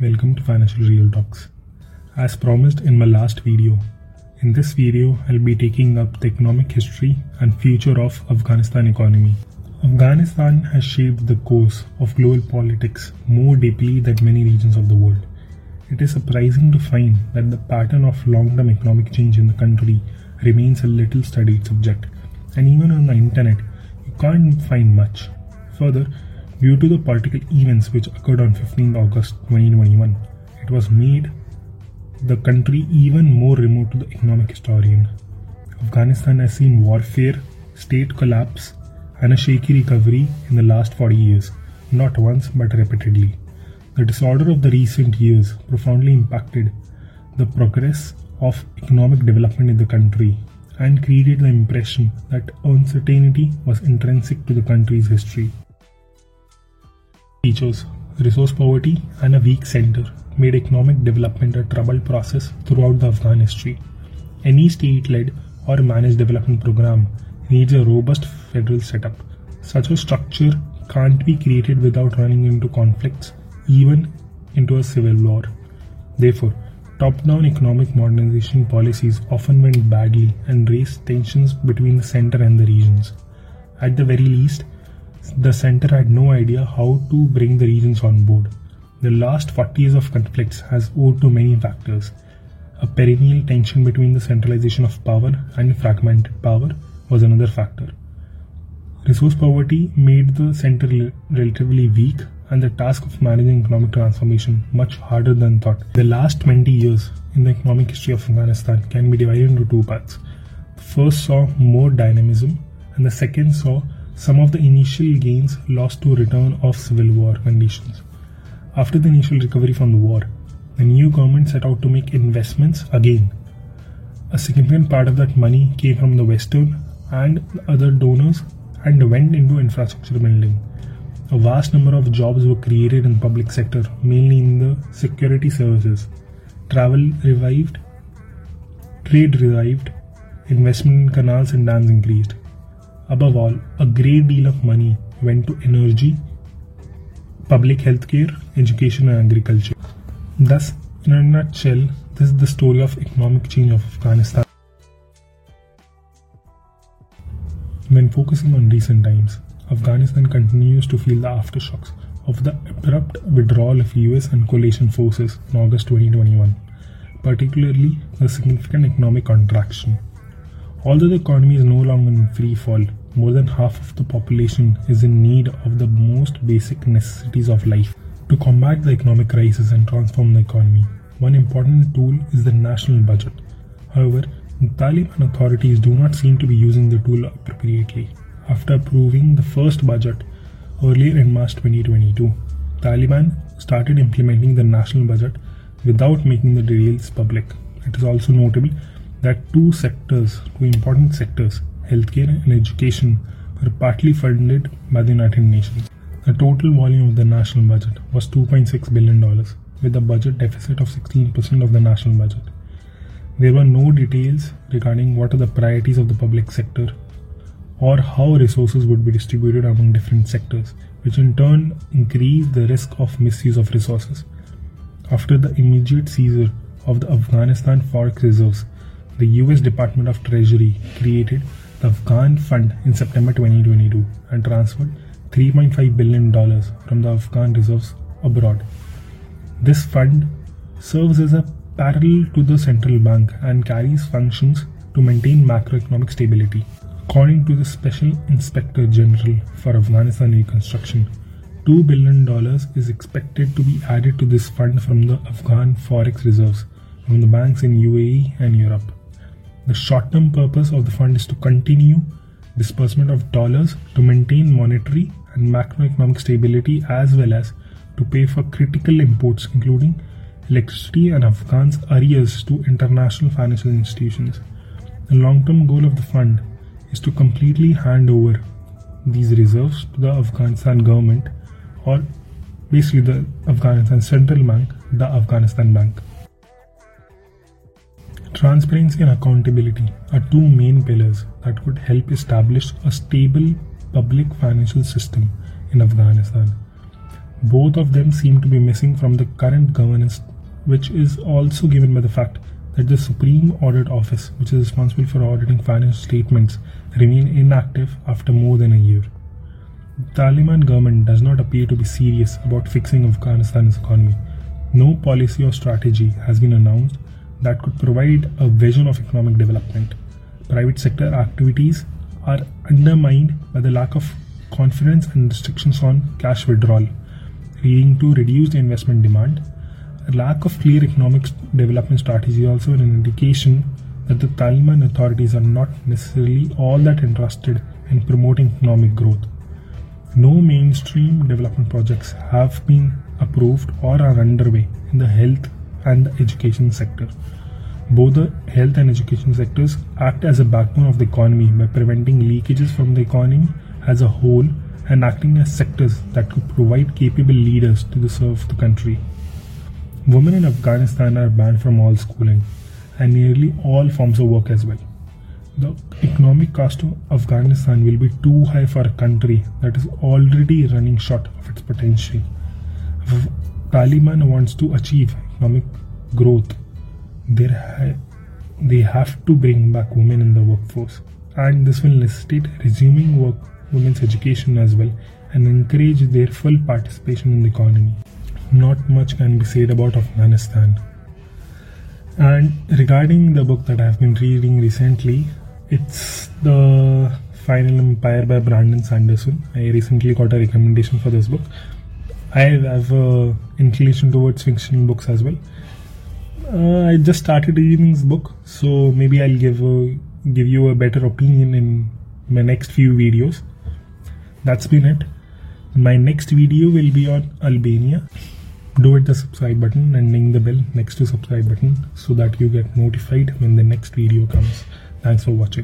welcome to Financial Real Talks. As promised in my last video, in this video I'll be taking up the economic history and future of Afghanistan economy. Afghanistan has shaped the course of global politics more deeply than many regions of the world. It is surprising to find that the pattern of long-term economic change in the country remains a little studied subject, and even on the internet you can't find much. Further, Due to the political events which occurred on 15 August 2021, it was made the country even more remote to the economic historian. Afghanistan has seen warfare, state collapse, and a shaky recovery in the last 40 years, not once but repeatedly. The disorder of the recent years profoundly impacted the progress of economic development in the country and created the impression that uncertainty was intrinsic to the country's history. Features Resource poverty and a weak center made economic development a troubled process throughout the Afghan history. Any state led or managed development program needs a robust federal setup. Such a structure can't be created without running into conflicts, even into a civil war. Therefore, top down economic modernization policies often went badly and raised tensions between the center and the regions. At the very least, the center had no idea how to bring the regions on board. The last 40 years of conflicts has owed to many factors. A perennial tension between the centralization of power and fragmented power was another factor. Resource poverty made the center relatively weak and the task of managing economic transformation much harder than thought. The last 20 years in the economic history of Afghanistan can be divided into two parts. The first saw more dynamism and the second saw some of the initial gains lost to return of civil war conditions. After the initial recovery from the war, the new government set out to make investments again. A significant part of that money came from the Western and other donors and went into infrastructure building. A vast number of jobs were created in the public sector, mainly in the security services. Travel revived, trade revived, investment in canals and dams increased. Above all, a great deal of money went to energy, public healthcare, education, and agriculture. Thus, in a nutshell, this is the story of economic change of Afghanistan. When focusing on recent times, Afghanistan continues to feel the aftershocks of the abrupt withdrawal of US and coalition forces in August 2021, particularly the significant economic contraction. Although the economy is no longer in free fall, more than half of the population is in need of the most basic necessities of life. To combat the economic crisis and transform the economy, one important tool is the national budget. However, the Taliban authorities do not seem to be using the tool appropriately. After approving the first budget earlier in March 2022, Taliban started implementing the national budget without making the details public. It is also notable that two sectors, two important sectors, healthcare and education, were partly funded by the United Nations. The total volume of the national budget was $2.6 billion, with a budget deficit of 16% of the national budget. There were no details regarding what are the priorities of the public sector or how resources would be distributed among different sectors, which in turn increased the risk of misuse of resources. After the immediate seizure of the Afghanistan Forex reserves, the US Department of Treasury created the Afghan Fund in September 2022 and transferred $3.5 billion from the Afghan reserves abroad. This fund serves as a parallel to the central bank and carries functions to maintain macroeconomic stability. According to the Special Inspector General for Afghanistan Reconstruction, $2 billion is expected to be added to this fund from the Afghan forex reserves from the banks in UAE and Europe. The short term purpose of the fund is to continue disbursement of dollars to maintain monetary and macroeconomic stability as well as to pay for critical imports including electricity and Afghans' arrears to international financial institutions. The long term goal of the fund is to completely hand over these reserves to the Afghanistan government or basically the Afghanistan Central Bank, the Afghanistan Bank. Transparency and accountability are two main pillars that could help establish a stable public financial system in Afghanistan. Both of them seem to be missing from the current governance, which is also given by the fact that the Supreme Audit Office, which is responsible for auditing financial statements, remain inactive after more than a year. The Taliban government does not appear to be serious about fixing Afghanistan's economy. No policy or strategy has been announced that could provide a vision of economic development. Private sector activities are undermined by the lack of confidence and restrictions on cash withdrawal, leading to reduced investment demand. A lack of clear economic development strategy is also an indication that the Taliban authorities are not necessarily all that interested in promoting economic growth. No mainstream development projects have been approved or are underway in the health and the education sector. Both the health and education sectors act as a backbone of the economy by preventing leakages from the economy as a whole and acting as sectors that could provide capable leaders to serve the country. Women in Afghanistan are banned from all schooling and nearly all forms of work as well. The economic cost of Afghanistan will be too high for a country that is already running short of its potential. Taliban wants to achieve economic growth, they have to bring back women in the workforce, and this will necessitate resuming work women's education as well and encourage their full participation in the economy. Not much can be said about Afghanistan. And regarding the book that I've been reading recently, it's The Final Empire by Brandon Sanderson. I recently got a recommendation for this book. I have an inclination towards fictional books as well. Uh, I just started reading this book, so maybe I'll give a, give you a better opinion in my next few videos. That's been it. My next video will be on Albania. Do hit the subscribe button and ring the bell next to subscribe button so that you get notified when the next video comes. Thanks for watching.